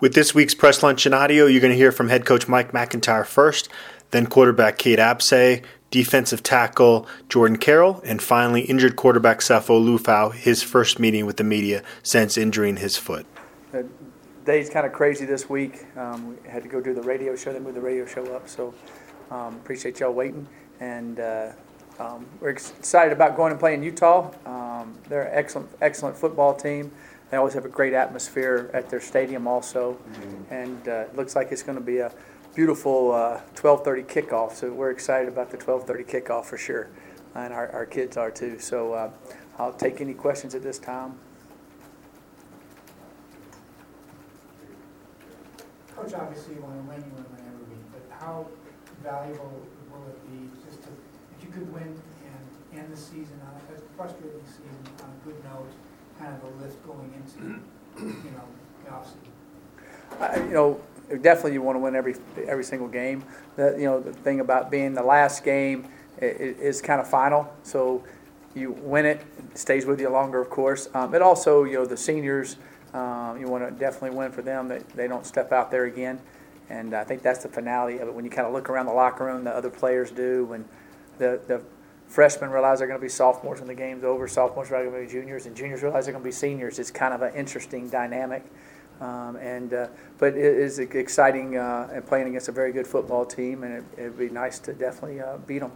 With this week's press lunch and audio, you're going to hear from head coach Mike MacIntyre first, then quarterback Cade Apsay, defensive tackle Jordan Carrell, and finally injured quarterback Sefo Liufau, his first meeting with the media since injuring his foot. The day's kind of crazy this week. Um, we had to go do the radio show. They moved the radio show up, so um, appreciate y'all waiting. And uh, um, we're excited about going and playing Utah. Um, they're an excellent, excellent football team. They always have a great atmosphere at their stadium, also, mm-hmm. and uh, it looks like it's going to be a beautiful uh, 12:30 kickoff. So we're excited about the 12:30 kickoff for sure, and our, our kids are too. So uh, I'll take any questions at this time. Coach, obviously you want to win, you want to win every week, but how valuable will it be just to, if you could win and end the season on a frustrating season on a good note? Kind of a lift going into, you know, the offseason? You know, definitely you want to win every every single game. The, you know, the thing about being the last game is, is kind of final, so you win it, it stays with you longer, of course. Um, but also, you know, the seniors, um, you want to definitely win for them that they don't step out there again. And I think that's the finality of it. When you kind of look around the locker room, the other players do, when the the freshmen realize they're going to be sophomores when the game's over, sophomores are going to be juniors, and juniors realize they're going to be seniors. It's kind of an interesting dynamic. Um, and uh, but it is exciting uh, and playing against a very good football team, and it, would be nice to definitely uh, beat them.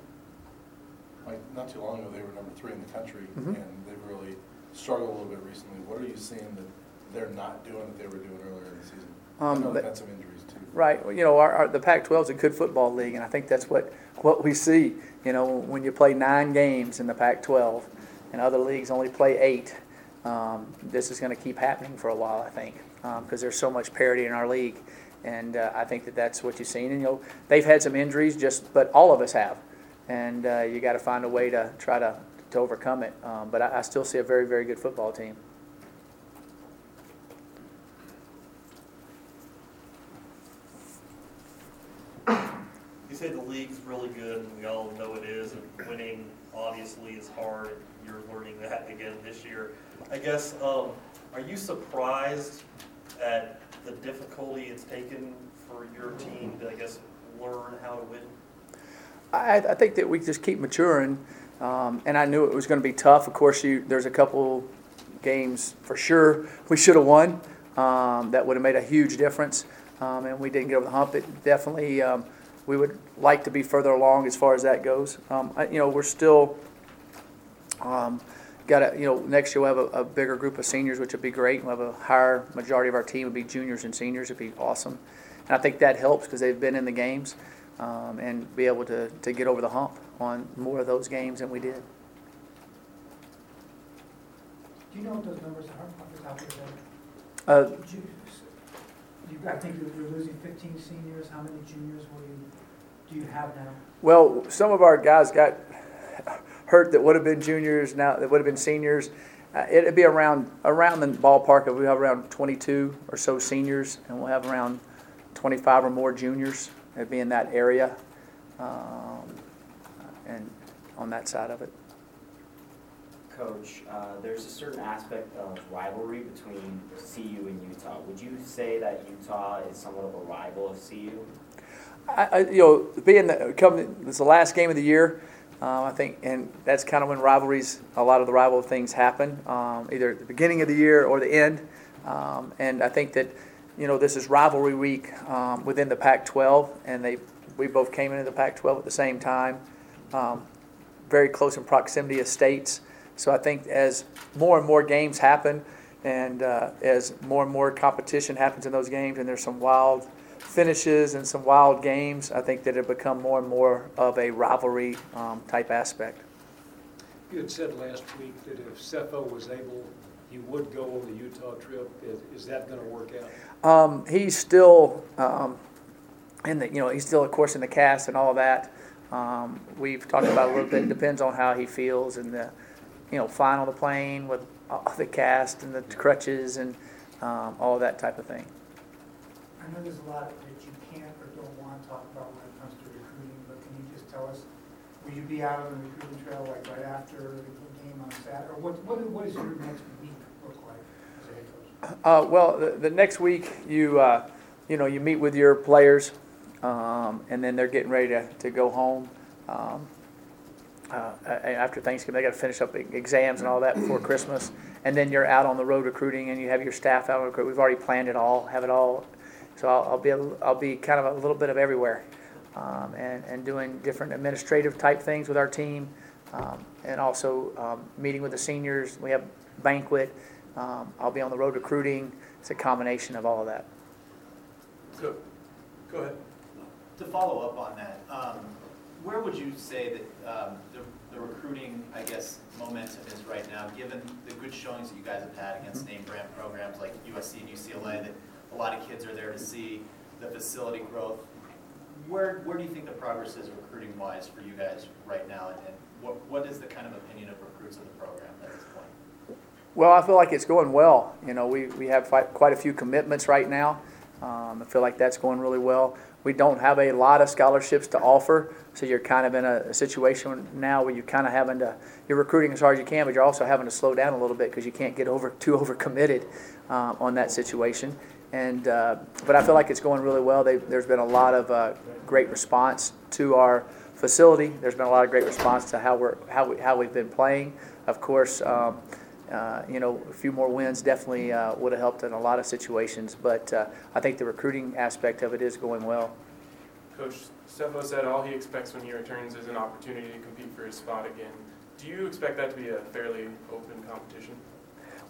Like not too long ago, they were number three in the country, mm-hmm. and they've really struggled a little bit recently. What are you seeing that they're not doing that they were doing earlier in the season? Um, I know they've had some injuries too. Right. You know, our, our, the Pac-12 is a good football league, and I think that's what what we see. You know, when you play nine games in the Pac-12 and other leagues only play eight, um, this is going to keep happening for a while, I think, because um, there's so much parity in our league. And uh, I think that that's what you've seen. And, you know, they've had some injuries, just but all of us have. And uh, you got to find a way to try to, to overcome it. Um, but I, I still see a very, very good football team. You say the league's really good, and we all know it is, and winning obviously is hard, and you're learning that again this year. I guess, um, are you surprised at the difficulty it's taken for your team to, I guess, learn how to win? I, I think that we just keep maturing, um, and I knew it was going to be tough. Of course, you, there's a couple games for sure we should have won. Um, that would have made a huge difference, um, and we didn't get over the hump. It definitely um, we would like to be further along as far as that goes. Um, I, you know, we're still um, got a, you know, next year we'll have a, a, bigger group of seniors, which would be great. We'll have a higher majority of our team would be juniors and seniors. It'd be awesome. And I think that helps because they've been in the games um, and be able to, to get over the hump on more of those games than we did. Do you know what those numbers are off the top of your head? Uh, you, I think you're, losing 15 seniors. How many juniors will you do you have now? Well, some of our guys got hurt that would have been juniors now that would have been seniors. Uh, it'd be around around the ballpark we have around 22 or so seniors, and we'll have around 25 or more juniors. It'd be in that area, um, and on that side of it. Coach, uh, there's a certain aspect of rivalry between CU and Utah. Would you say that Utah is somewhat of a rival of CU? I, I, you know, being the come, it's the last game of the year. Um, I think, and that's kind of when rivalries, a lot of the rival things happen, um, either at the beginning of the year or the end. Um, and I think that, you know, this is rivalry week um, within the Pac-12, and they we both came into the Pac-12 at the same time, um, very close in proximity of states. So I think as more and more games happen, and uh, as more and more competition happens in those games, and there's some wild finishes and some wild games, I think that it become more and more of a rivalry um, type aspect. You had said last week that if Sefo was able, he would go on the Utah trip. Is, is that going to work out? Um, he's still um, in the, you know, he's still, of course, in the cast and all that. Um, we've talked about a little bit. It depends on how he feels and the you know, flying on the plane with the cast and the crutches and um, all that type of thing. I know there's a lot that you can't or don't want to talk about when it comes to recruiting, but can you just tell us, will you be out on the recruiting trail like right after the game on Saturday? Or what, what, what does your next week look like as a head coach? Uh, well, the, the next week, you, uh, you know, you meet with your players, um, and then they're getting ready to, to go home. Um, uh, after Thanksgiving, they got to finish up exams and all that before Christmas, and then you're out on the road recruiting, and you have your staff out. on recruit- We've already planned it all, have it all. So I'll, I'll be, a I'll be kind of a little bit of everywhere, um, and and doing different administrative type things with our team, um, and also um, meeting with the seniors. We have banquet. Um, I'll be on the road recruiting. It's a combination of all of that. Go, go ahead. To follow up on that, um, where would you say that um, the the recruiting, I guess, momentum is right now, given the good showings that you guys have had against name brand programs like USC and UCLA, that a lot of kids are there to see the facility growth? Where, where do you think the progress is recruiting-wise for you guys right now? And and what, what is the kind of opinion of recruits of the program at this point? Well, I feel like it's going well. You know, we, we have quite a few commitments right now. Um, I feel like that's going really well. We don't have a lot of scholarships to offer, so you're kind of in a, situation now where you're kind of having to, you're recruiting as hard as you can, but you're also having to slow down a little bit because you can't get over too overcommitted um, on that situation. And uh, but I feel like it's going really well. They, there's been a lot of uh, great response to our facility. There's been a lot of great response to how we're how we how we've been playing. Of course. Um, uh, you know, a few more wins definitely uh, would have helped in a lot of situations, but uh, I think the recruiting aspect of it is going well. Coach Sefo said all he expects when he returns is an opportunity to compete for his spot again. Do you expect that to be a fairly open competition?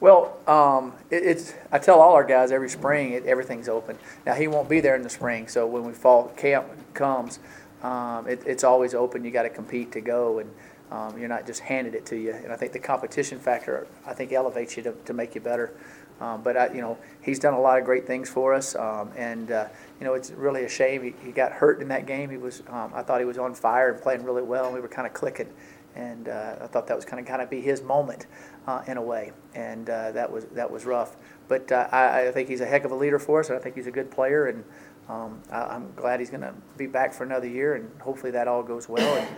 Well, um, it, it's I tell all our guys every spring it, everything's open. Now he won't be there in the spring, so when we fall camp comes, um, it, it's always open. You got to compete to go, and um, you're not just handed it to you. And I think the competition factor I think elevates you to, to make you better. Um, but I, you know he's done a lot of great things for us, um, and uh, you know it's really a shame he, he got hurt in that game. He was um, I thought he was on fire and playing really well, and we were kind of clicking and uh, I thought that was kind of kind of be his moment uh, in a way, and uh, that was that was rough. But uh, I, I think he's a heck of a leader for us, and I think he's a good player, and um, I, I'm glad he's going to be back for another year, and hopefully that all goes well. And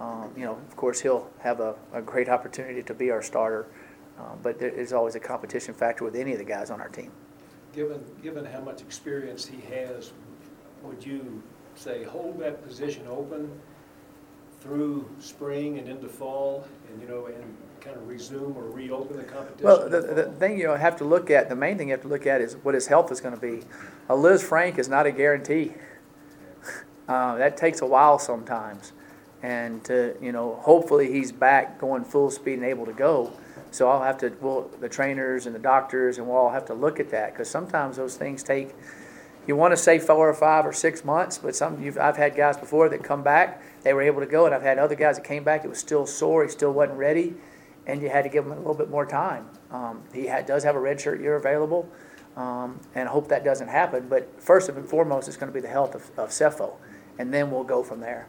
um, you know, of course, he'll have a, a great opportunity to be our starter, um, but there is always a competition factor with any of the guys on our team. Given, given how much experience he has, would you say hold that position open through spring and into fall, and, you know, and kind of resume or reopen the competition? Well, the, the thing you have to look at, the main thing you have to look at is what his health is going to be. A Lisfranc is not a guarantee. Uh, that takes a while sometimes, and to, you know, hopefully he's back going full speed and able to go. So I'll have to, well, the trainers and the doctors, and we'll all have to look at that because sometimes those things take. You want to say four or five or six months, but some you've, I've had guys before that come back, they were able to go, and I've had other guys that came back, it was still sore, he still wasn't ready, and you had to give him a little bit more time. Um, he does have a red shirt year available, um, and I hope that doesn't happen. But first and foremost, it's going to be the health of, of Sefo, and then we'll go from there.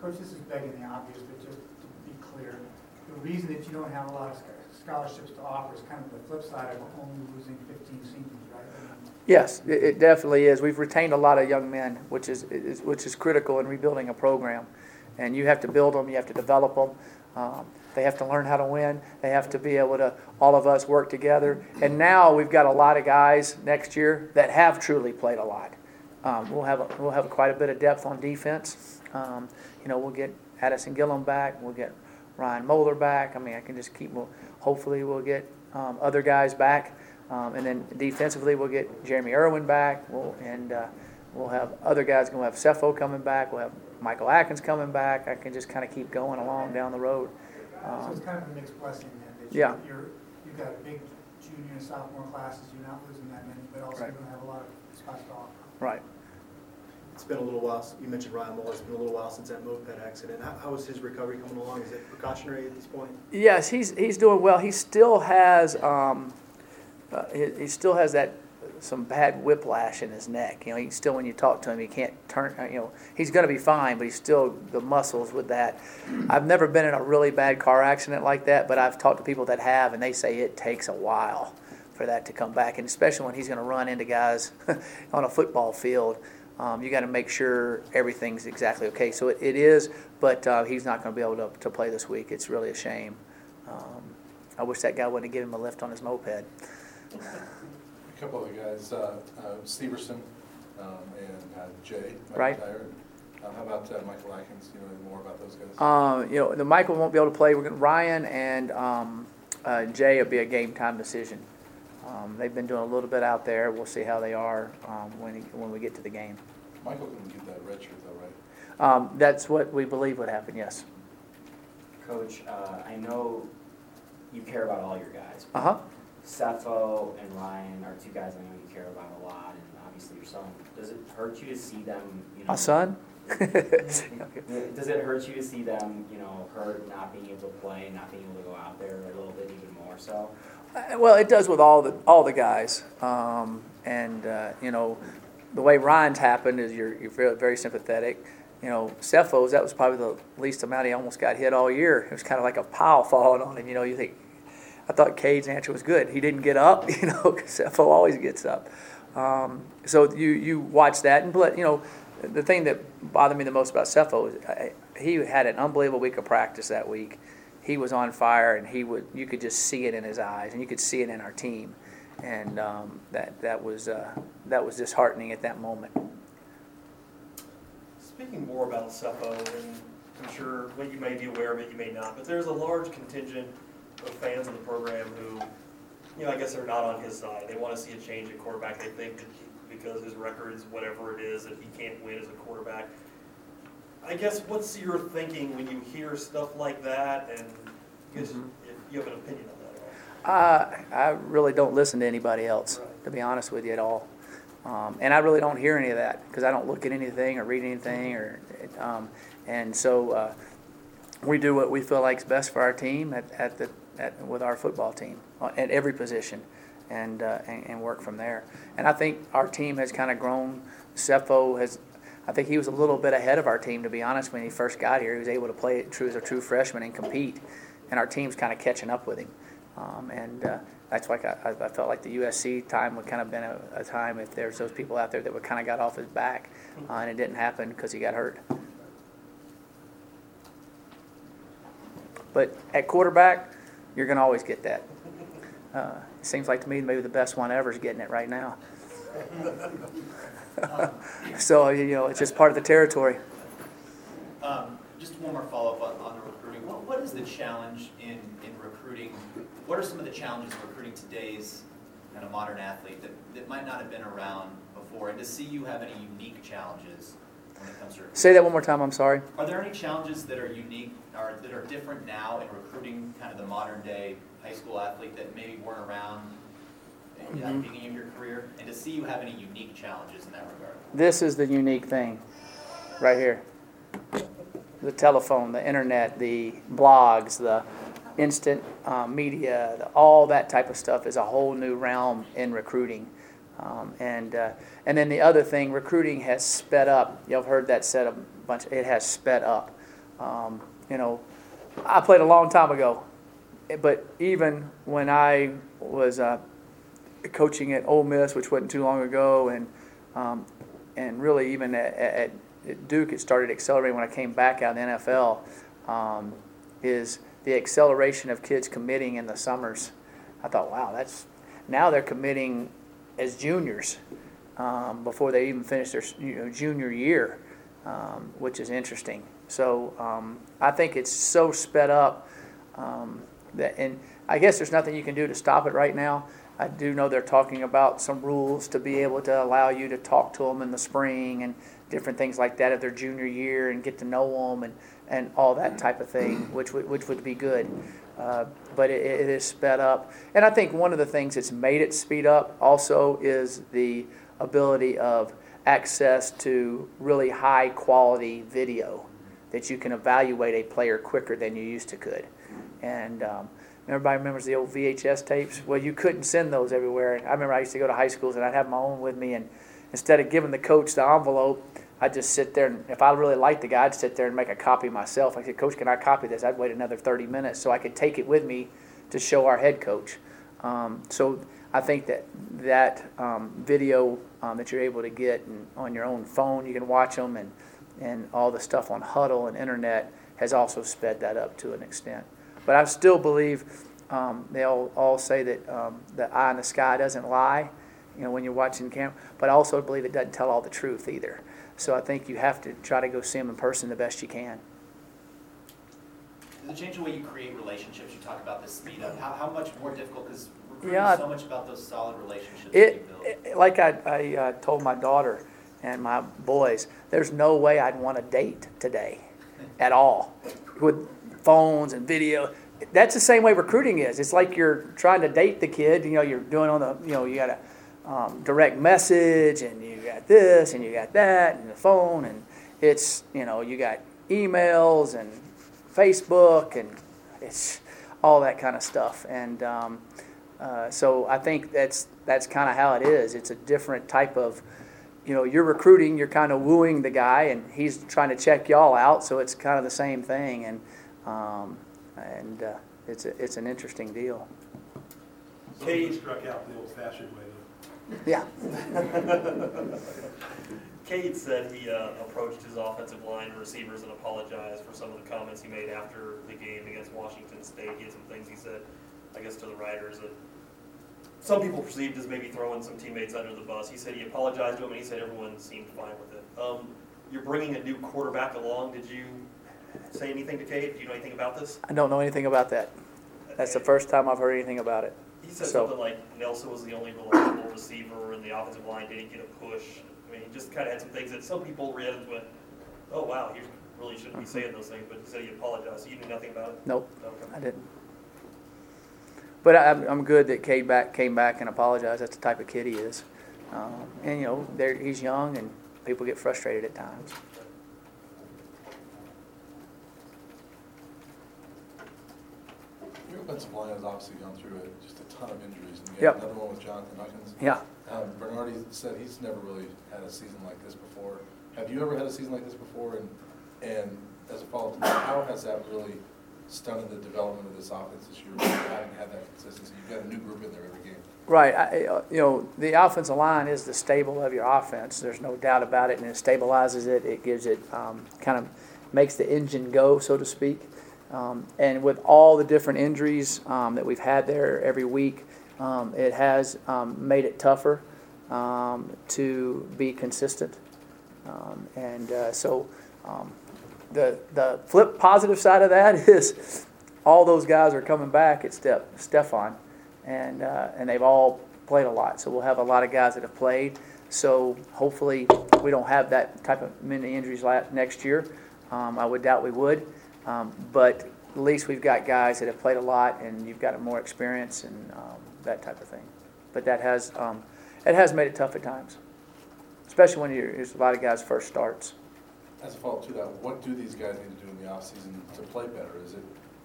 Coach, this is begging the obvious, but just to be clear, the reason that you don't have a lot of scholarships to offer is kind of the flip side of only losing fifteen seniors, right? Yes, it, it definitely is. We've retained a lot of young men, which is, is which is critical in rebuilding a program. And you have to build them, you have to develop them. Um, they have to learn how to win. They have to be able to, all of us work together. And now we've got a lot of guys next year that have truly played a lot. Um, we'll have a, we'll have quite a bit of depth on defense. Um, you know, we'll get Addison Gillam back. We'll get Ryan Moeller back. I mean, I can just keep. We'll, hopefully, we'll get um, other guys back. Um, and then defensively, we'll get Jeremy Irwin back. We'll, and uh, we'll have other guys. We'll have Sefo coming back. We'll have Michael Adkins coming back. I can just kind of keep going along down the road. So Um, it's kind of a mixed blessing then, that Yeah. you're, you're, you've got a big junior and sophomore classes, you're not losing that many, but also you Right. don't have a lot of spots to offer. right. It's been a little while, you mentioned Ryan Moeller, it's been a little while since that moped accident. How, how is his recovery coming along? Is it precautionary at this point? Yes, he's he's doing well. He still has um, uh, he, he still has that some bad whiplash in his neck. You know, he still when you talk to him, he can't turn. uh, You know, he's going to be fine, but he's still the muscles with that. I've never been in a really bad car accident like that, but I've talked to people that have, and they say it takes a while for that to come back, and especially when he's going to run into guys on a football field. Um, you got to make sure everything's exactly okay. So it, it is, but uh, he's not going to be able to, to play this week. It's really a shame. Um, I wish that guy wouldn't have given him a lift on his moped. a couple of the guys, uh, uh, Severson um, and uh, Jay Right. MacIntyre. Uh, How about uh, Michael Adkins, do you know any more about those guys? You know, the Michael won't be able to play. We're gonna, Ryan and um, uh, Jay will be a game time decision. Um, they've been doing a little bit out there. We'll see how they are um, when he, when we get to the game. Michael can get that red shirt though, right? Um, that's what we believe would happen. Yes. Coach, uh, I know you care about all your guys. Uh huh. Sefo and Ryan are two guys I know you care about a lot, and obviously your son. Does it hurt you to see them, you know? My son. Does it hurt you to see them, you know, hurt, not being able to play, not being able to go out there a little bit even more so? Well, it does with all the all the guys, um, and uh, you know, the way Ryan's happened is you're you're very, very sympathetic. You know, Sefo's that was probably the least amount he almost got hit all year. It was kind of like a pile falling on him. You know, you think. I thought Cade's answer was good. He didn't get up, you know, because Sefo always gets up. Um, so you you watch that, and but you know, the thing that bothered me the most about Sefo is I, he had an unbelievable week of practice that week. He was on fire, and he would you could just see it in his eyes, and you could see it in our team, and um, that that was uh, that was disheartening at that moment. Speaking more about Sefo, and I'm sure what you may be aware of it, you may not, but there's a large contingent of fans of the program who, you know, I guess they're not on his side. They want to see a change at quarterback. They think that because his record is whatever it is, that he can't win as a quarterback. I guess what's your thinking when you hear stuff like that, and I guess Mhm. if you have an opinion on that at all? I I really don't listen to anybody else, to be honest with you at all. Um, and I really don't hear any of that because I don't look at anything or read anything or, um, and so uh, we do what we feel like is best for our team at, at the at, with our football team uh, at every position, and, uh, and and work from there. And I think our team has kind of grown. Sefo has. I think he was a little bit ahead of our team, to be honest. When he first got here, he was able to play true as a true freshman and compete, and our team's kind of catching up with him. Um, and uh, that's why I, I felt like the USC time would kind of been a, a time if there's those people out there that would kind of got off his back, uh, and it didn't happen because he got hurt. But at quarterback, you're going to always get that. Uh, it seems like to me maybe the best one ever is getting it right now. so you know it's just part of the territory. Um, Just one more follow-up on, on the recruiting. What, what is the challenge in, in recruiting? What are some of the challenges in recruiting today's kind of modern athlete that, that might not have been around before? And to see you have any unique challenges when it comes to recruiting? Say that one more time. I'm sorry. Are there any challenges that are unique, or that are different now in recruiting kind of the modern day high school athlete that maybe weren't around at the Mhm. beginning of your career? And does CU have any unique challenges in that regard? This is the unique thing, right here. The telephone, the internet, the blogs, the instant uh, media, the, all that type of stuff is a whole new realm in recruiting. Um, and uh, and then the other thing, recruiting has sped up. You've heard that said a bunch. It has sped up. Um, you know, I played a long time ago, but even when I was uh, coaching at Ole Miss, which wasn't too long ago, and um, and really even at, at, at Duke, it started accelerating when I came back out of the NFL. Um, is the acceleration of kids committing in the summers? I thought, wow, that's now they're committing as juniors um, before they even finish their you know, junior year, um, which is interesting. So um, I think it's so sped up um, that, and I guess there's nothing you can do to stop it right now. I do know they're talking about some rules to be able to allow you to talk to them in the spring and different things like that of their junior year and get to know them and, and all that type of thing, which would, which would be good. Uh, but it, it is sped up. And I think one of the things that's made it speed up also is the ability of access to really high quality video that you can evaluate a player quicker than you used to could. And um, everybody remembers the old VHS tapes. Well, you couldn't send those everywhere. I remember I used to go to high schools and I'd have my own with me, and instead of giving the coach the envelope, I'd just sit there and if I really liked the guy, I'd sit there and make a copy myself. I said, Coach, can I copy this? I'd wait another 30 minutes so I could take it with me to show our head coach. Um, so I think that that um, video um, that you're able to get on your own phone, you can watch them, and and all the stuff on Hudl and internet has also sped that up to an extent. But I still believe um, they all, all say that um, the eye in the sky doesn't lie, you know, when you're watching camp. But I also believe it doesn't tell all the truth either. So I think you have to try to go see them in person the best you can. Does it change the way you create relationships? You talk about the speed up. How, how much more difficult? Because recruiting Yeah. so much about those solid relationships that It, you build. it- like I, I uh, told my daughter and my boys, there's no way I'd want to date today at all with phones and video. That's the same way recruiting is. It's like you're trying to date the kid. You know, you're doing on the, you know, you got a um, direct message and you got this and you got that and the phone and it's, you know, you got emails and Facebook and it's all that kind of stuff. And um, uh, so I think that's that's kind of how it is. It's a different type of, you know, you're recruiting, you're kind of wooing the guy, and he's trying to check y'all out. So it's kind of the same thing, and um, and uh, it's a, it's an interesting deal. Cade, struck out the old-fashioned way, though. Yeah. Cade said he uh, approached his offensive line and receivers and apologized for some of the comments he made after the game against Washington State. He had some things he said, I guess, to the writers that some people perceived as maybe throwing some teammates under the bus. He said he apologized to them and he said everyone seemed fine with it. Um, you're bringing a new quarterback along. Did you say anything to Cade? Do you know anything about this? I don't know anything about that. That's the first time I've heard anything about it. He said So- something like Nelson was the only reliable receiver and the offensive line didn't get a push. I mean, he just kind of had some things that some people read and went, oh, wow, he really shouldn't be saying those things, but he said he apologized. So you knew nothing about it? Nope, Okay. I didn't. But I, I'm I'm good that Cade back came back and apologized. That's the type of kid he is, um, and you know, there he's young and people get frustrated at times. Your offensive line has obviously gone through a- just a ton of injuries. and you Yep. Another one with Jonathan Huckins. Yeah. Um, Bernardi said he's never really had a season like this before. Have you ever had a season like this before? And, and as a follow-up, to that, how has that really stunted the development of this offense this year? Having had that consistency, you've got a new group in there every game. Right, I, uh, you know, the offensive line is the stable of your offense. There's no doubt about it, and it stabilizes it. It gives it um, kind of makes the engine go, so to speak. Um, and with all the different injuries um, that we've had there every week, um, it has um, made it tougher um, to be consistent. Um, and uh, so, the the flip positive side of that is all those guys are coming back at Step Stefan, and uh, and they've all played a lot. So we'll have a lot of guys that have played. So hopefully we don't have that type of many injuries next year. I would doubt we would, um, but at least we've got guys that have played a lot, and you've got more experience and um, that type of thing. But that has um, it has made it tough at times, especially when you're, there's a lot of guys first starts. As a follow-up to that, what do these guys need to do in the offseason to play better? Is it,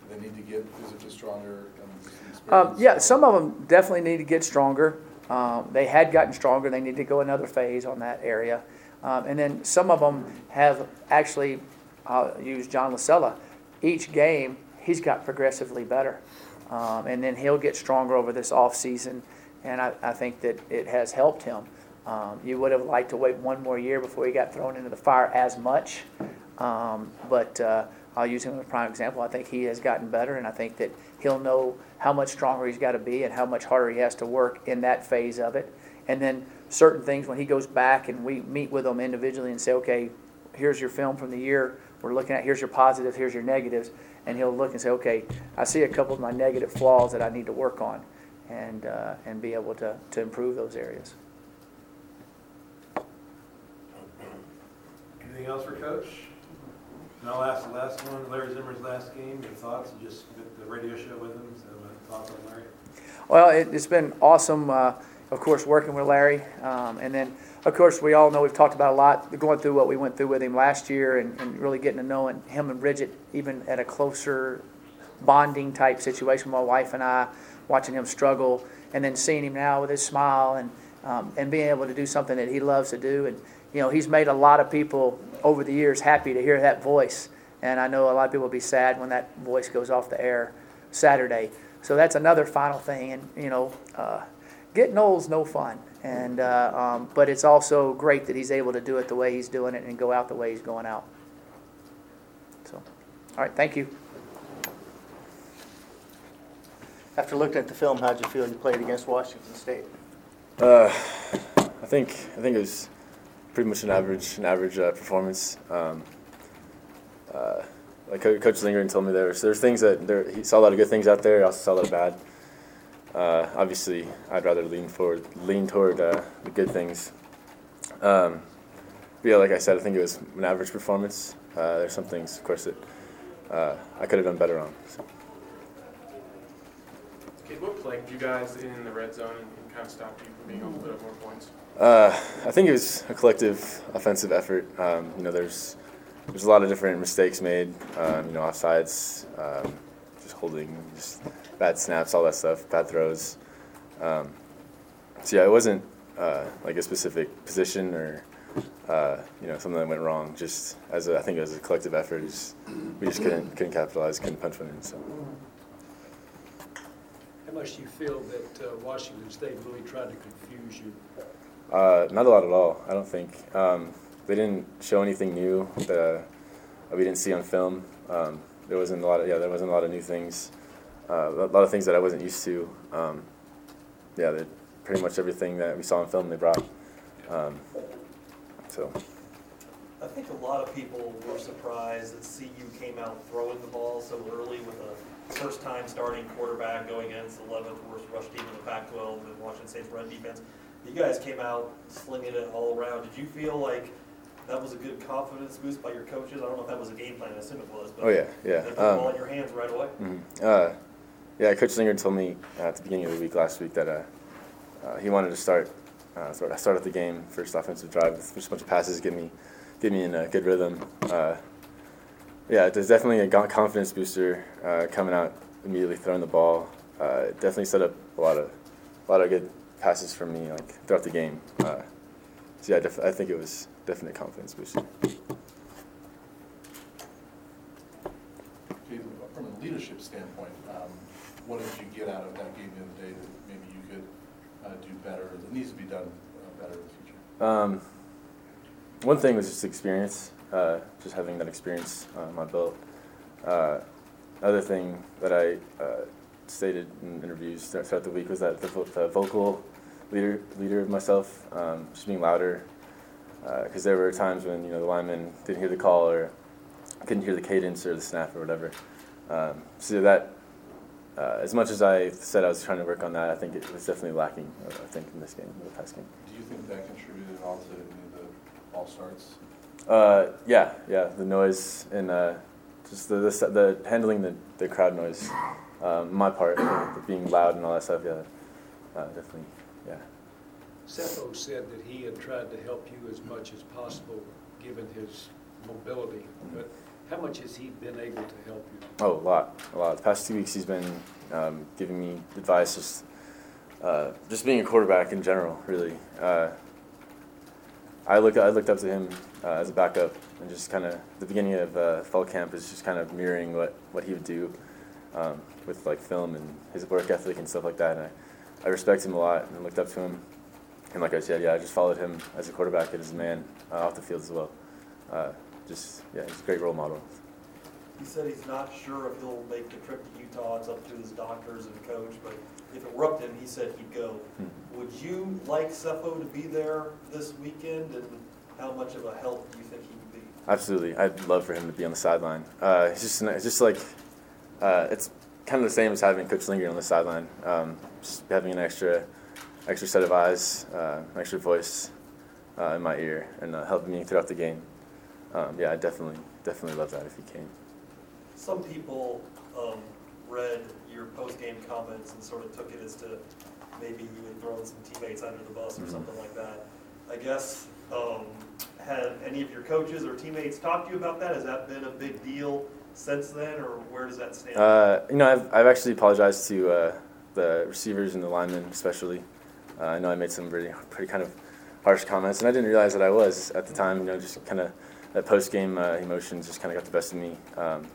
they need to get physically stronger and just the Um, yeah, some of them definitely need to get stronger. Um, they had gotten stronger. They need to go another phase on that area. Um, and then some of them have actually, I'll use John Lisella. Each game, he's got progressively better. Um, and then he'll get stronger over this off season. And I, I think that it has helped him. Um, you would have liked to wait one more year before he got thrown into the fire as much. Um, but uh, I'll use him as a prime example. I think he has gotten better, and I think that he'll know how much stronger he's got to be and how much harder he has to work in that phase of it. And then certain things when he goes back and we meet with him individually and say, okay, here's your film from the year we're looking at. Here's your positives. Here's your negatives. And he'll look and say, okay, I see a couple of my negative flaws that I need to work on, and uh, and be able to to improve those areas. Anything else for Coach? And I'll ask the last one, Larry Zimmer's last game, your thoughts, You just did the radio show with him, so thoughts on Larry? Well, it, it's been awesome, uh, of course, working with Larry. Um, and then, of course, we all know we've talked about a lot, going through what we went through with him last year and, and really getting to know him and Bridget even at a closer bonding type situation. My wife and I, watching him struggle, and then seeing him now with his smile and, um, and being able to do something that he loves to do. And, you know, he's made a lot of people over the years happy to hear that voice. And I know a lot of people will be sad when that voice goes off the air Saturday. So that's another final thing. And, you know, uh, getting old's no fun. And, uh, um, but it's also great that he's able to do it the way he's doing it and go out the way he's going out. So, all right, thank you. After looking at the film, how'd you feel you played against Washington State? Uh, I think I think it was pretty much an average an average uh, performance. Um, uh, like Coach Lindgren told me, there's there's things that there, he saw a lot of good things out there. He also saw a lot of bad. Uh, obviously, I'd rather lean forward, lean toward uh, the good things. Um, but yeah, like I said, I think it was an average performance. Uh, there's some things, of course, that uh, I could have done better on. So. Kid, what plagued you guys in the red zone and, kind of stopped you from being able to put up more points? Uh, I think it was a collective offensive effort. Um, you know, there's there's a lot of different mistakes made. Um, you know, offsides, um, holding, just bad snaps, all that stuff, bad throws. Um, so yeah, it wasn't uh, like a specific position or uh, you know something that went wrong. Just as a, I think it was a collective effort. Just, we just couldn't couldn't capitalize, couldn't punch one in. So. How much do you feel that uh, Washington State really tried to confuse you? Uh, not a lot at all. I don't think um, they didn't show anything new that, uh, that we didn't see on film. Um, there wasn't a lot of yeah, there wasn't a lot of new things. Uh, a lot of things that I wasn't used to. Um, yeah, pretty much everything that we saw on film they brought. Um, so I think a lot of people were surprised that CU came out throwing the ball so early with a first time starting quarterback going against the 11th worst rush team in the Pac 12 and Washington State's run defense. You guys came out slinging it all around. Did you feel like that was a good confidence boost by your coaches? I don't know if that was a game plan, I assume it was. But Oh, yeah, yeah. They put the ball Um, in your hands right away. mhm. uh, yeah, Coach Singer told me uh, at the beginning of the week last week that uh, uh, he wanted to start uh, start start at the game first offensive drive with just a bunch of passes, get me get me in a good rhythm. Uh, yeah, there's definitely a confidence booster uh, coming out immediately throwing the ball. Uh, definitely set up a lot of a lot of good passes for me like throughout the game. Uh, so yeah, def- I think it was definitely a confidence booster. Okay, From a leadership standpoint, um, what did you get out of that game the other day that maybe you could uh, do better, that needs to be done uh, better in the future? Um, one thing was just experience, uh, just having that experience on my belt. Uh, other thing that I uh, stated in interviews throughout the week was that the, vo- the vocal leader leader of myself, um, just being louder, because there were times when you know the lineman didn't hear the call or couldn't hear the cadence or the snap or whatever. Um, so that, uh, as much as I said I was trying to work on that, I think it was definitely lacking. uh, I think in this game, in the past game. Do you think that contributed at all to any of the false starts? Uh, yeah, yeah, the noise and uh, just the, the the handling the, the crowd noise. Um, my part, being loud and all that stuff. Yeah, uh, definitely. Yeah. Sefo said that he had tried to help you as much as possible, given his mobility. But how much has he been able to help you? Oh, a lot, a lot. The past two weeks, he's been um, giving me advice, just uh, just being a quarterback in general. Really, uh, I looked I looked up to him uh, as a backup, and just kind of the beginning of uh, fall camp is just kind of mirroring what, what he would do um, with like film and his work ethic and stuff like that. And I, I respect him a lot and looked up to him. And like I said, yeah, I just followed him as a quarterback and as a man uh, off the field as well. Uh, just yeah, he's a great role model. He said he's not sure if he'll make the trip to Utah. It's up to his doctors and coach, but if it were up to him, he said he'd go. Hmm. Would you like Sefo to be there this weekend, and how much of a help do you think he would be? Absolutely, I'd love for him to be on the sideline. Uh, it's just it's just like uh, it's kind of the same as having Coach Lindgren on the sideline. Um, just having an extra extra set of eyes, uh, an extra voice uh, in my ear, and uh, helping me throughout the game. Um, yeah, I definitely definitely love that if he came. Some people um, read your post-game comments and sort of took it as to maybe you had thrown some teammates under the bus or Mhm. something like that. I guess, um, have any of your coaches or teammates talked to you about that? Has that been a big deal since then, or where does that stand? Uh, you know, I've, I've actually apologized to uh, the receivers and the linemen, especially. Uh, I know I made some pretty, pretty kind of harsh comments, and I didn't realize that I was at the time. You know, just kind of that post game uh, emotions just kind of got the best of me. Um,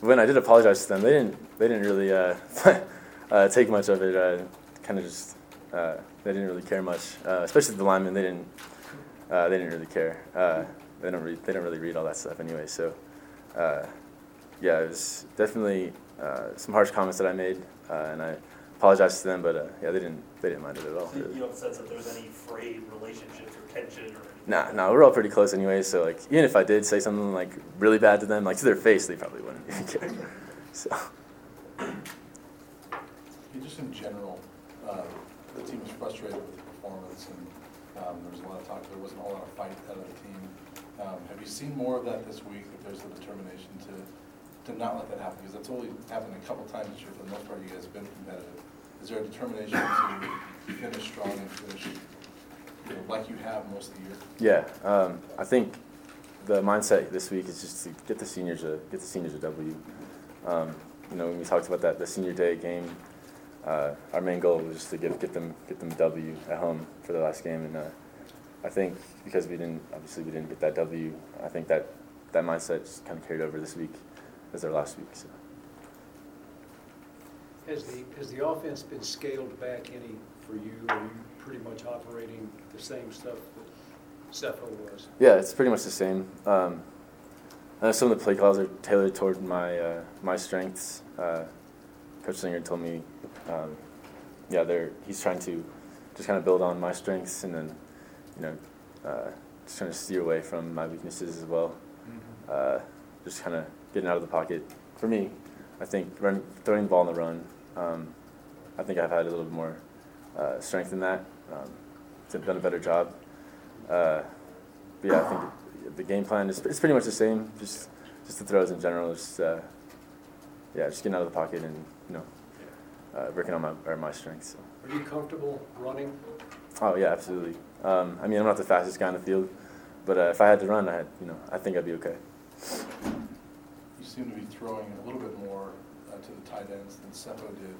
when I did apologize to them, they didn't they didn't really uh, uh, take much of it. Uh, kind of just uh, they didn't really care much, especially the linemen. They didn't they didn't really care. They don't read, they don't really read all that stuff anyway. So yeah, it was definitely some harsh comments that I made, and I apologize to them, but uh, yeah, they didn't they didn't mind it at all. So you Really. don't sense that there's any frayed relationships or tension or anything? Nah, nah, we're all pretty close anyway. So like, even if I did say something like really bad to them, like to their face, they probably wouldn't even care. So Yeah, Just in general, uh, the team was frustrated with the performance, and um, there was a lot of talk, there wasn't a lot of fight out of the team. Um, Have you seen more of that this week, that there's a determination to, to not let that happen? Because that's only happened a couple times this year, for the most part, you guys have been competitive. Is there a determination to finish strong and finish, you know, like you have most of the year? yeah, um, I think the mindset this week is just to get the seniors a get the seniors a W. Um, you know, when we talked about that the senior day game, uh, our main goal was just to get get them get them W at home for the last game, and uh, I think because we didn't obviously we didn't get that W, I think that that mindset just kind of carried over this week as our last week. So. Has the, has the offense been scaled back any for you? Are you pretty much operating the same stuff that Sefo was? Yeah, it's pretty much the same. Um, I know some of the play calls are tailored toward my uh, my strengths. Uh, Coach Singer told me, um, yeah, they're he's trying to just kind of build on my strengths and then, you know, uh, just trying to steer away from my weaknesses as well. Uh, just kind of getting out of the pocket. For me, I think run, throwing the ball in the run. Um, I think I've had a little bit more uh, strength in that. Um, done a better job. Uh, but yeah, I think the game plan is it's pretty much the same. Just just the throws in general. Just uh, yeah, just getting out of the pocket and you know uh, working on my or my strengths. So. Are you comfortable running? Oh yeah, absolutely. Um, I mean, I'm not the fastest guy in the field, but uh, if I had to run, I had you know I think I'd be okay. Seem to be throwing a little bit more uh, to the tight ends than Sefo did.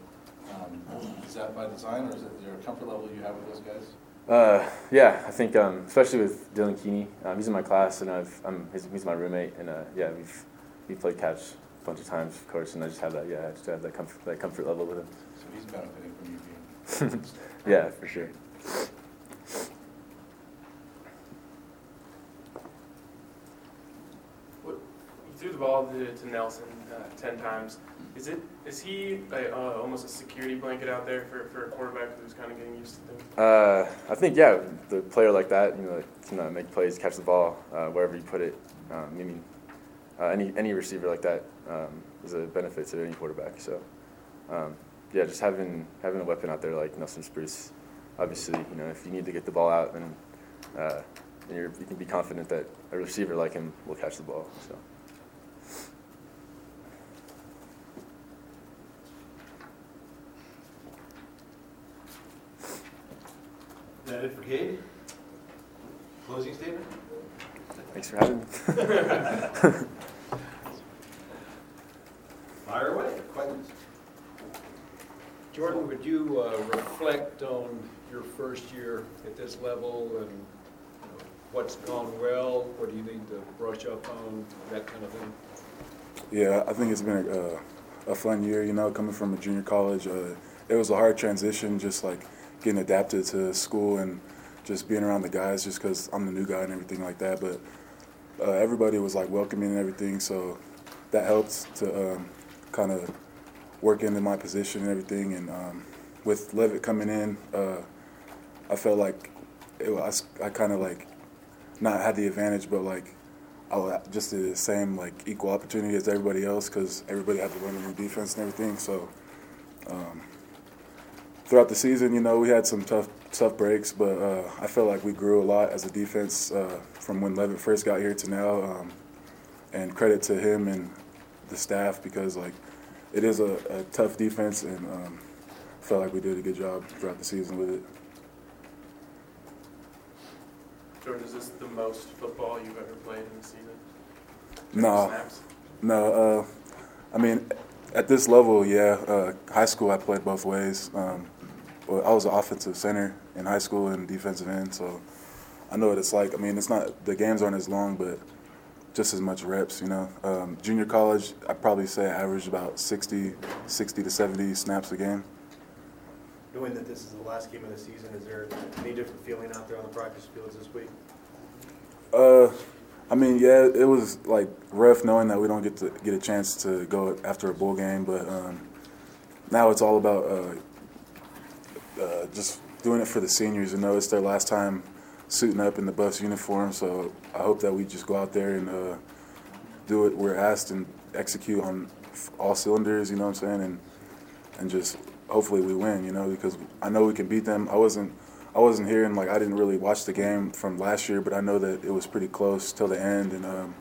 Um, Is that by design, or is it, is there a comfort level you have with those guys? Uh, yeah, I think um, especially with Dylan Keeney, um, he's in my class and I've I'm his, he's my roommate and uh, yeah we've we played catch a bunch of times of course and I just have that yeah I just have that comfort that comfort level with him. So he's benefiting from you being. Yeah, for sure. What, the ball to, to Nelson uh, ten times. Is it is he uh, almost a security blanket out there for, for a quarterback who's kind of getting used to things? Uh, I think yeah, the player like that, you know, can uh, make plays, catch the ball uh, wherever you put it. Um, I mean, uh, any any receiver like that um, is a benefit to any quarterback. So, um, yeah, just having having a weapon out there like Nelson Spruce, obviously, you know, if you need to get the ball out, then uh, you can be confident that a receiver like him will catch the ball. So. Is for Cade? Closing statement? Thanks for having me. Fire away, questions? Jordan, would you uh, reflect on your first year at this level and you know, what's gone well, what do you need to brush up on, that kind of thing? Yeah, I think it's been a, a fun year, you know, coming from a junior college. Uh, it was a hard transition, just like getting adapted to school and just being around the guys, just because I'm the new guy and everything like that. But uh, everybody was like welcoming and everything, so that helped to um, kind of work into my position and everything. And um, with Leavitt coming in, uh, I felt like it was, I kind of like not had the advantage, but like I just the same like equal opportunity as everybody else because everybody had to learn a new defense and everything. So um, throughout the season, you know, we had some tough tough breaks, but uh, I felt like we grew a lot as a defense uh, from when Leavitt first got here to now. Um, and credit to him and the staff because like it is a, a tough defense, and um, I felt like we did a good job throughout the season with it. Jordan, is this the most football you've ever played in the season? No, Snaps? no. Uh, I mean, at this level, yeah. Uh, high school, I played both ways. Um, but I was an offensive center in high school and defensive end, so I know what it's like. I mean, it's not the games aren't as long, but just as much reps, you know. Um, junior college, I'd probably say I averaged about 60, 60 to 70 snaps a game. Knowing that this is the last game of the season, is there any different feeling out there on the practice fields this week? Uh, I mean, yeah, it was like rough knowing that we don't get to get a chance to go after a bowl game, but um, now it's all about uh, uh, just doing it for the seniors. You know, it's their last time suiting up in the Buffs uniform, so I hope that we just go out there and uh, do what we're asked and execute on all cylinders. You know what I'm saying? And and just hopefully we win. You know, because I know we can beat them. I wasn't. I wasn't here and like I didn't really watch the game from last year, but I know that it was pretty close till the end, and um,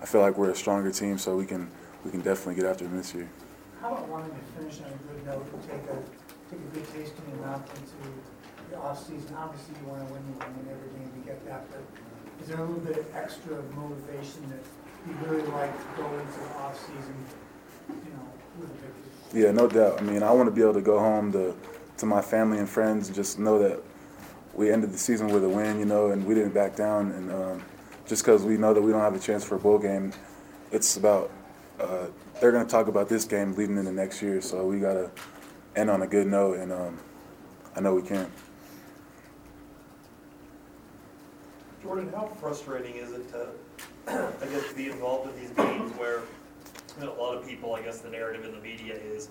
I feel like we're a stronger team, so we can we can definitely get after them this year. How about wanting to finish on a good note and take a, take a good taste in into the off-season? Obviously, you want to win, you want to win every game, we get that, but is there a little bit of extra motivation that you really like to go into the off-season, you know, with a victory? Yeah, no doubt. I mean, I want to be able to go home to to my family and friends and just know that we ended the season with a win, you know, and we didn't back down. And um, just because we know that we don't have a chance for a bowl game, it's about uh, they're going to talk about this game leading into next year. So we got to end on a good note, and um, I know we can. Jordan, how frustrating is it to, I guess, be involved in these games where, you know, a lot of people, I guess the narrative in the media is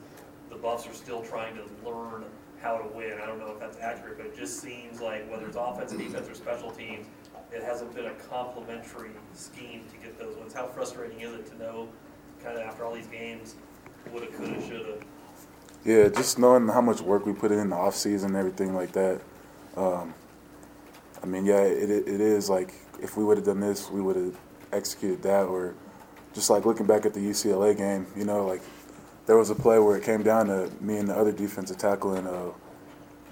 the Buffs are still trying to learn how to win. I don't know if that's accurate, but it just seems like whether it's offense, defense, or special teams, it hasn't been a complementary scheme to get those wins. How frustrating is it to know, kind of after all these games, woulda, coulda, shoulda? Yeah, just knowing how much work we put in the off season and everything like that. Um, I mean, yeah, it, it is like if we would have done this, we would have executed that, or just like looking back at the UCLA game, you know, like there was a play where it came down to me and the other defensive tackle, and uh,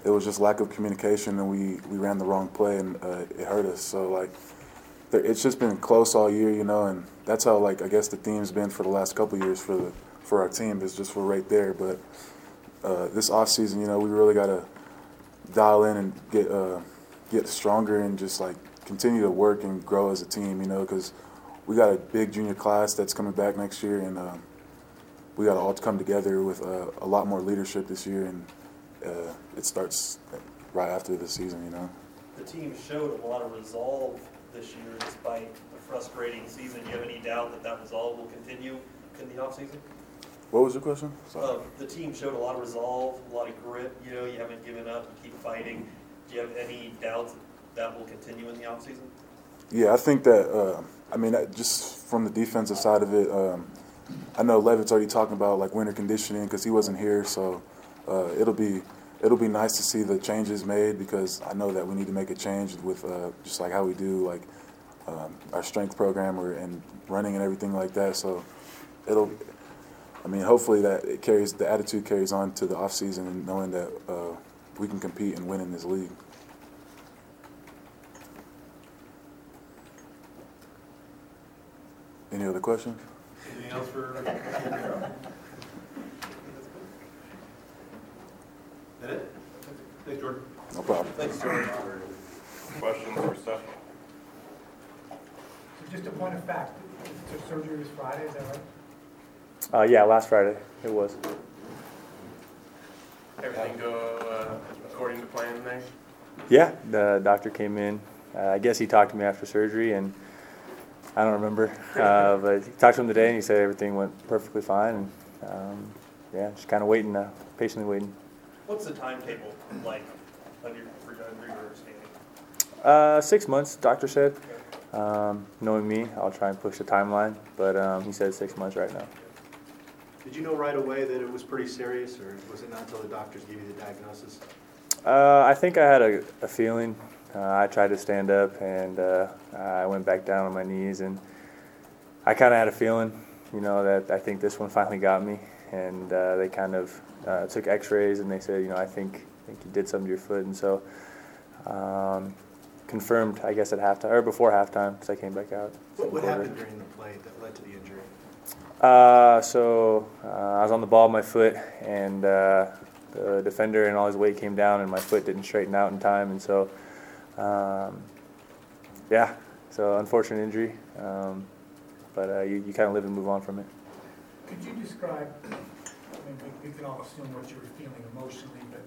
it was just lack of communication, and we, we ran the wrong play, and uh, it hurt us. So like, there, it's just been close all year, you know, and that's how like I guess the theme's been for the last couple years for the for our team is just we're right there. But uh, this off season, you know, we really got to dial in and get uh, get stronger and just like continue to work and grow as a team, you know, because we got a big junior class that's coming back next year, and um, we got to all come together with uh, a lot more leadership this year, and uh, it starts right after the season, you know. The team showed a lot of resolve this year despite a frustrating season. Do you have any doubt that that resolve will continue in the offseason? What was your question? Uh, the team showed a lot of resolve, a lot of grit. You know, you haven't given up, you keep fighting. Do you have any doubts that will continue in the offseason? Yeah, I think that. Uh, I mean, just from the defensive side of it, um, I know Leavitt's already talking about like winter conditioning because he wasn't here, so uh, it'll be it'll be nice to see the changes made because I know that we need to make a change with uh, just like how we do like um, our strength program or and running and everything like that. So it'll. I mean, hopefully that it carries the attitude carries on to the off season and knowing that uh, we can compete and win in this league. Any other questions? Anything else for? That it? Thanks, Jordan. No problem. Thanks, Jordan. Questions or stuff? So just a point of fact, so surgery was Friday, is that right? Uh, yeah, last Friday it was. Everything go uh, according to plan there? Yeah, the doctor came in. Uh, I guess he talked to me after surgery, and I don't remember, uh, but he talked to him today, and he said everything went perfectly fine. And um, yeah, just kind of waiting, uh, patiently waiting. What's the timetable like of your, for your under your understanding? Uh, six months, doctor said. Um, knowing me, I'll try and push the timeline, but um, he said six months right now. Did you know right away that it was pretty serious, or was it not until the doctors gave you the diagnosis? Uh, I think I had a, a feeling. Uh, I tried to stand up and uh, I went back down on my knees, and I kind of had a feeling, you know, that I think this one finally got me. And uh, they kind of uh, took X-rays and they said, you know, I think I think you did something to your foot, and so um, confirmed, I guess at halftime or before halftime, because I came back out. What, what happened during the play that led to the injury? Uh, so uh, I was on the ball of my foot, and uh, the defender and all his weight came down, and my foot didn't straighten out in time, and so um, yeah, so unfortunate injury, um, but uh, you, you kind of live and move on from it. Could you describe, I mean, we, we can all assume what you were feeling emotionally, but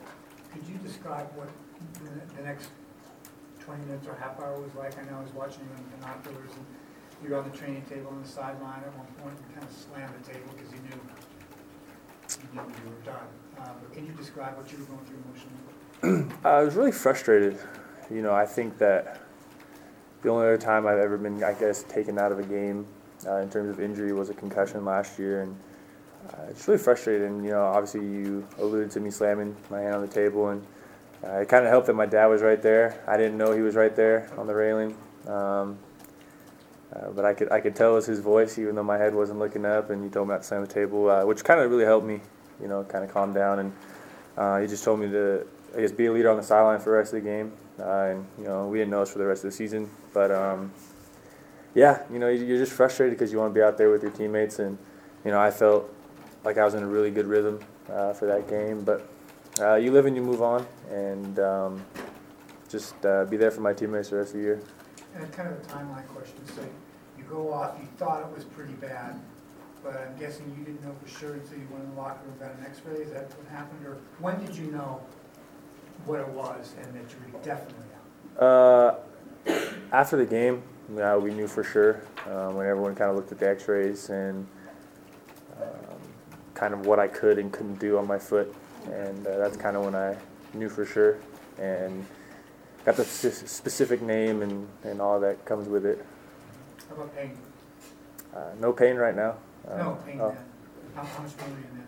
could you describe what the, the next twenty minutes or half hour was like? I know I was watching you in binoculars and you were on the training table on the sideline at one point and kind of slammed the table because you knew, you knew were done. Uh, but can you describe what you were going through emotionally? I was really frustrated. You know, I think that the only other time I've ever been, I guess, taken out of a game uh, in terms of injury was a concussion last year, and uh, it's really frustrating. You know, obviously you alluded to me slamming my hand on the table, and uh, it kind of helped that my dad was right there. I didn't know he was right there on the railing, um, uh, but I could I could tell it was his voice, even though my head wasn't looking up, and he told me not to slam the table, uh, which kind of really helped me. You know, kind of calm down, and uh, he just told me to I guess be a leader on the sideline for the rest of the game. Uh, and you know, we didn't know us for the rest of the season, but um, yeah, you know, you're just frustrated because you want to be out there with your teammates, and you know, I felt like I was in a really good rhythm uh, for that game. But uh, you live and you move on, and um, just be there for my teammates the rest of the year. And kind of a timeline question, so go off, you thought it was pretty bad, but I'm guessing you didn't know for sure until you went in the locker room, got an x-ray, is that what happened, or when did you know what it was and that you were definitely out? Uh, after the game, yeah, we knew for sure um, when everyone kind of looked at the X-rays and um, kind of what I could and couldn't do on my foot, and uh, that's kind of when I knew for sure and got the specific name and, and all that comes with it. How about pain? Uh, no pain right now. No, Um, pain oh. How, how much pain were you in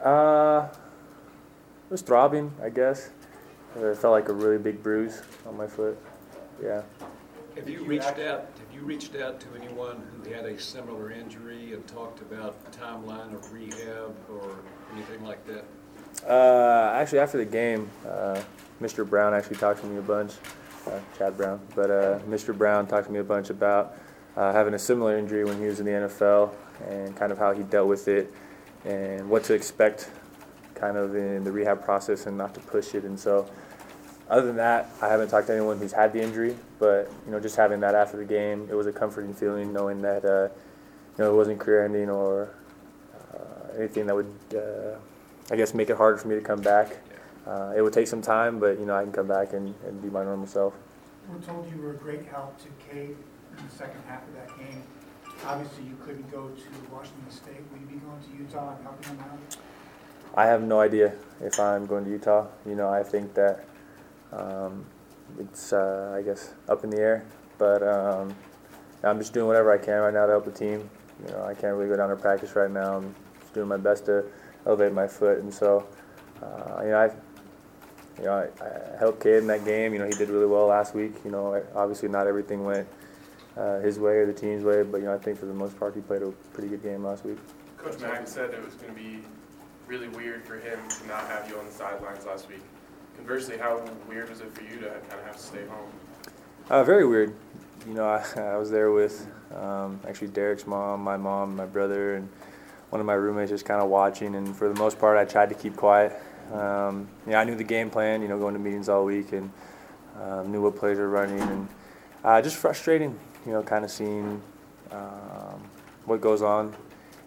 then? Uh, it was throbbing, I guess. It felt like a really big bruise on my foot. Yeah. Have you reached out, have you reached out to anyone who had a similar injury and talked about timeline of rehab or anything like that? Uh, actually, after the game, uh, Mr. Brown actually talked to me a bunch, uh, Chad Brown, but uh, Mr. Brown talked to me a bunch about uh, having a similar injury when he was in the NFL and kind of how he dealt with it and what to expect kind of in the rehab process and not to push it. And so, other than that, I haven't talked to anyone who's had the injury, but you know, just having that after the game, it was a comforting feeling knowing that uh, you know it wasn't career-ending or uh, anything that would, uh, I guess, make it harder for me to come back. Uh, it would take some time, but you know, I can come back and, and be my normal self. We're told you were a great help to Cade in the second half of that game. Obviously, you couldn't go to Washington State. Will you be going to Utah and helping them out? I have no idea if I'm going to Utah. You know, I think that um, it's, uh, I guess, up in the air. But um, I'm just doing whatever I can right now to help the team. You know, I can't really go down to practice right now. I'm just doing my best to elevate my foot, and so, uh, you know, I, you know, I, I helped Cade in that game. You know, he did really well last week. You know, obviously not everything went uh, his way or the team's way, but you know, I think for the most part he played a pretty good game last week. Coach Mack said it was going to be really weird for him to not have you on the sidelines last week. Conversely, how weird was it for you to kind of have to stay home? Uh, very weird. You know, I, I was there with um, actually Derek's mom, my mom, my brother, and one of my roommates just kind of watching. And for the most part, I tried to keep quiet. Um, yeah, I knew the game plan. You know, going to meetings all week and um, knew what plays were running, and uh, just frustrating. You know, kind of seeing um, what goes on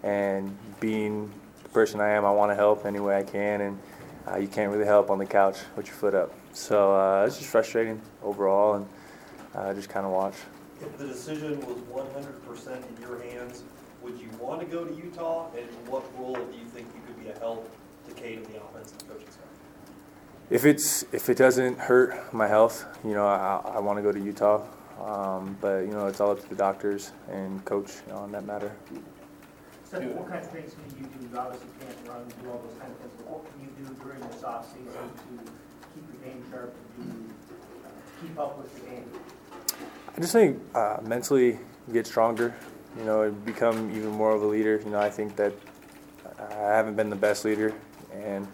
and being the person I am. I want to help any way I can, and uh, you can't really help on the couch with your foot up. So uh, it's just frustrating overall, and uh, just kind of watch. If the decision was one hundred percent in your hands, would you want to go to Utah? And what role do you think you could be a help to Cade in the offensive coaching staff? If it's if it doesn't hurt my health, you know, I, I want to go to Utah. Um, but you know, it's all up to the doctors and coach you know, on that matter. So what kind of things can you do? You obviously can't run, and do all those kind of things, but what can you do during this offseason to keep your game sharp, and to do, uh, keep up with the game? I just think uh, mentally get stronger. You know, and become even more of a leader. You know, I think that I haven't been the best leader, and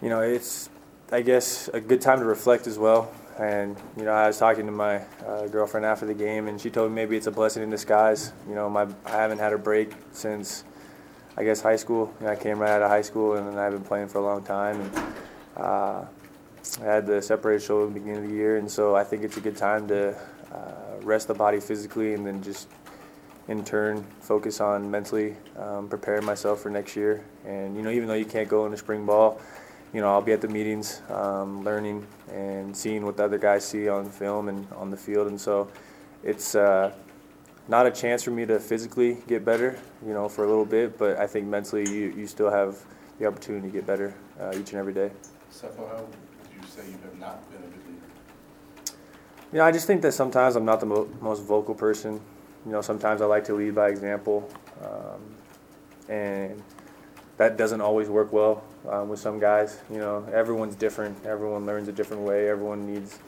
you know, it's I guess a good time to reflect as well. And you know, I was talking to my uh, girlfriend after the game, and she told me maybe it's a blessing in disguise. You know, my I haven't had a break since I guess high school. You know, I came right out of high school, and then I've been playing for a long time. And uh, I had the separated shoulder at the beginning of the year, and so I think it's a good time to uh, rest the body physically, and then just in turn focus on mentally um, preparing myself for next year. And you know, even though you can't go into spring ball, you know, I'll be at the meetings, um, learning and seeing what the other guys see on film and on the field. And so, it's uh, not a chance for me to physically get better, you know, for a little bit. But I think mentally, you, you still have the opportunity to get better uh, each and every day. Sefo, how would you you say you have not been a good leader? You know, I just think that sometimes I'm not the mo- most vocal person. You know, sometimes I like to lead by example, um, and that doesn't always work well um, with some guys. You know, everyone's different. Everyone learns a different way. Everyone needs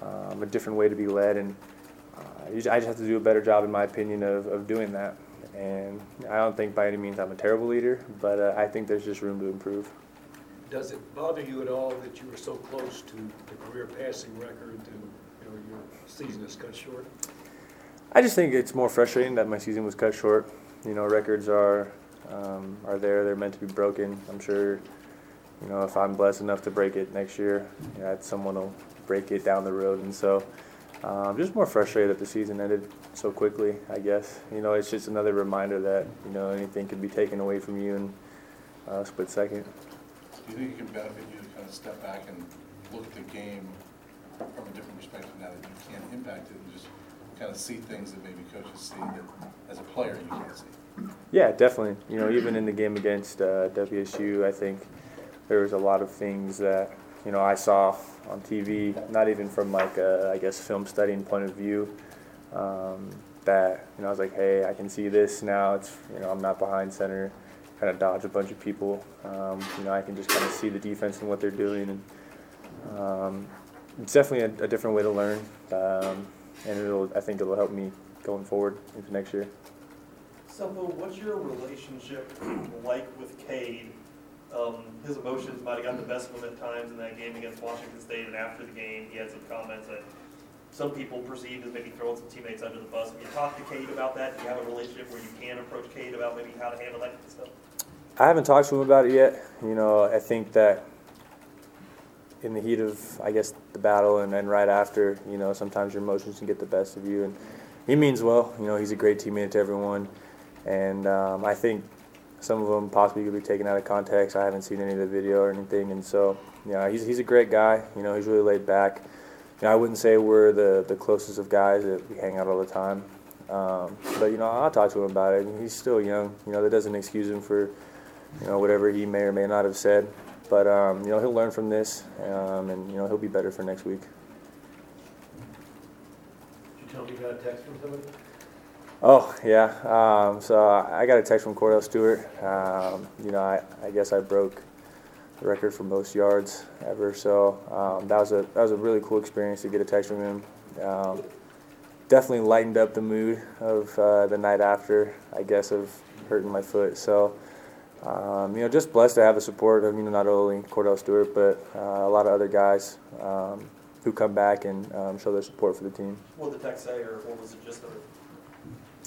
um, a different way to be led, and uh, I just have to do a better job, in my opinion, of, of doing that. And I don't think by any means I'm a terrible leader, but uh, I think there's just room to improve. Does it bother you at all that you were so close to the career passing record and, you know, your season is cut short? I just think it's more frustrating that my season was cut short. You know, records are um, are there; they're meant to be broken. I'm sure. You know, if I'm blessed enough to break it next year, know, someone will break it down the road. And so, um, just more frustrated that the season ended so quickly. I guess you know, it's just another reminder that you know anything can be taken away from you in a split second. Do you think it can benefit you to kind of step back and look at the game from a different perspective now that you can't impact it and just kind of see things that maybe coaches see that as a player you can't see? Yeah, definitely. You know, even in the game against uh, WSU, I think there was a lot of things that you know I saw on TV, not even from like a, I guess film studying point of view. Um, that you know, I was like, hey, I can see this now. It's you know, I'm not behind center, kind of dodge a bunch of people. Um, you know, I can just kind of see the defense and what they're doing, and um, it's definitely a, a different way to learn. Um, and it'll, I think it'll help me going forward into next year. What's your relationship like with Cade? Um, his emotions might have gotten the best of him at times in that game against Washington State, and after the game, he had some comments that some people perceived as maybe throwing some teammates under the bus. Have you talked to Cade about that? Do you have a relationship where you can approach Cade about maybe how to handle that kind of stuff? I haven't talked to him about it yet. You know, I think that in the heat of, I guess, the battle and then right after, you know, sometimes your emotions can get the best of you. And he means well. You know, he's a great teammate to everyone. And um, I think some of them possibly could be taken out of context. I haven't seen any of the video or anything. And so, yeah, he's, he's a great guy. You know, he's really laid back. You know, I wouldn't say we're the, the closest of guys that we hang out all the time. Um, but, you know, I'll talk to him about it. He's still young. You know, that doesn't excuse him for, you know, whatever he may or may not have said. But um, you know he'll learn from this, um, and you know he'll be better for next week. Did you tell me you got a text from somebody? Oh yeah, um, so I got a text from Kordell Stewart. Um, you know I, I guess I broke the record for most yards ever. So um, that was a that was a really cool experience to get a text from him. Um, definitely lightened up the mood of uh, the night after. I guess of hurting my foot. So. Um, you know, just blessed to have the support of you know not only Kordell Stewart but uh, a lot of other guys um, who come back and show their support for the team. What did the text say, or what was it just it?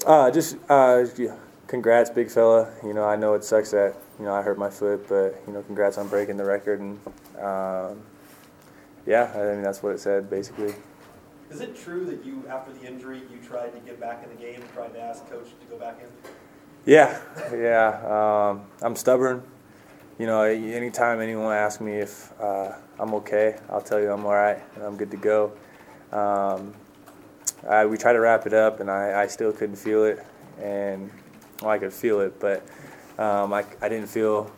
Uh, just uh, yeah, congrats, big fella. You know, I know it sucks that you know I hurt my foot, but you know, congrats on breaking the record and um, yeah, I mean that's what it said basically. Is it true that you, after the injury, you tried to get back in the game, tried to ask coach to go back in? Yeah, yeah. Um, I'm stubborn. You know, anytime anyone asks me if uh, I'm okay, I'll tell you I'm all right and I'm good to go. Um, I, we tried to wrap it up, and I, I still couldn't feel it. And well, I could feel it, but um, I, I didn't feel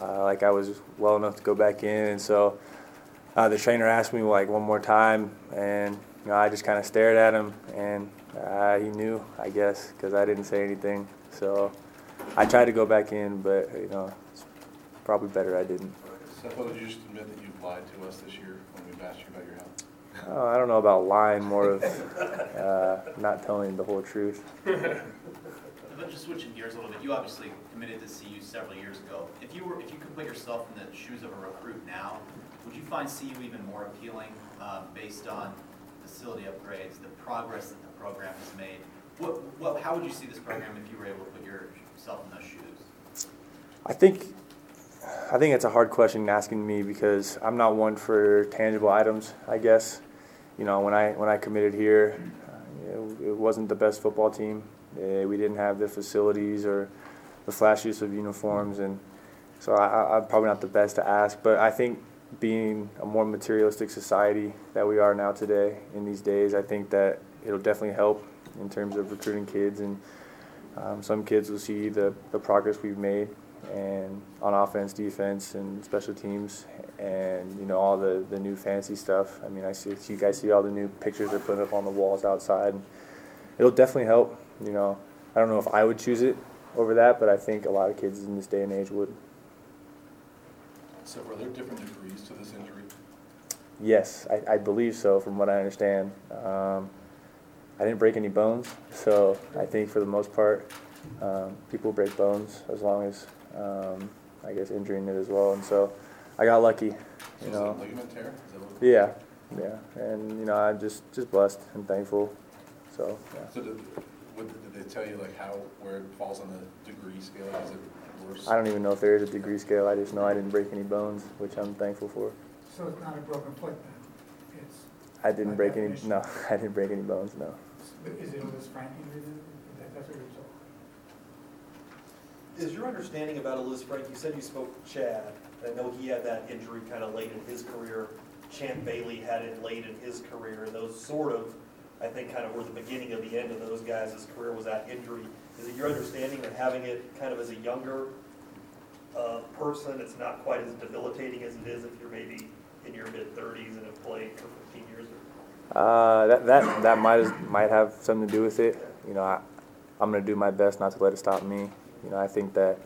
uh, like I was well enough to go back in. And so uh, the trainer asked me like one more time, and you know, I just kind of stared at him, and uh, he knew, I guess, because I didn't say anything. So I tried to go back in, but you know, it's probably better I didn't. Sefo, would you just admit that you've lied to us this year when we've asked you about your health? Oh, I don't know about lying, more of uh, not telling the whole truth. But just switching gears a little bit, you obviously committed to CU several years ago. If you were, if you could put yourself in the shoes of a recruit now, would you find CU even more appealing um, based on facility upgrades, the progress that the program has made? What, what, how would you see this program if you were able to put yourself in those shoes? I think I think it's a hard question asking me because I'm not one for tangible items. I guess you know when I when I committed here, uh, it, it wasn't the best football team. Uh, we didn't have the facilities or the flashiest of uniforms, and so I, I'm probably not the best to ask. But I think being a more materialistic society that we are now today in these days, I think that it'll definitely help in terms of recruiting kids and um, some kids will see the, the progress we've made and on offense, defense, and special teams, and you know all the, the new fancy stuff. I mean, I see you guys see all the new pictures they're putting up on the walls outside. It'll definitely help. You know, I don't know if I would choose it over that, but I think a lot of kids in this day and age would. So were there different degrees to this injury? Yes, I, I believe so, from what I understand. Um, I didn't break any bones, so I think for the most part, um, people break bones as long as, um, I guess, injuring it as well. And so I got lucky, So you was it a know. ligament tear? Is that what- Yeah, yeah, and you know, I'm just just blessed and thankful. So yeah. So did, what, did they tell you like how, where it falls on the degree scale? Is it worse? I don't even know if there is a degree scale. I just know I didn't break any bones, which I'm thankful for. So it's not a broken foot then? It's, I didn't By break any. No, I didn't break any bones. No. is it a Lisfranc injury That's what you're told? Is your understanding about a Lisfranc, you said you spoke to Chad, I know he had that injury kind of late in his career. Champ Bailey had it late in his career, and those sort of, I think, kind of were the beginning of the end of those guys' career was that injury. Is it your understanding that having it kind of as a younger uh, person, it's not quite as debilitating as it is if you're maybe in your mid-thirties and have played for fifteen years? Uh, that that that might might have something to do with it. You know, I, I'm gonna do my best not to let it stop me. You know, I think that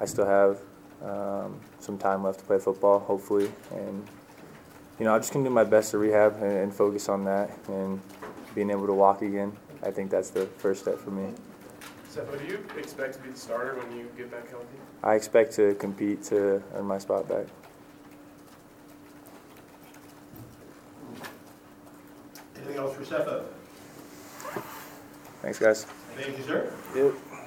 I still have um, some time left to play football, hopefully, and you know, I'm just gonna do my best to rehab and, and focus on that and being able to walk again. I think that's the first step for me. Sefo, do you expect to be the starter when you get back healthy? I expect to compete to earn my spot back. Anything else for Stefan? Thanks, guys. Thank you, sir. Yep.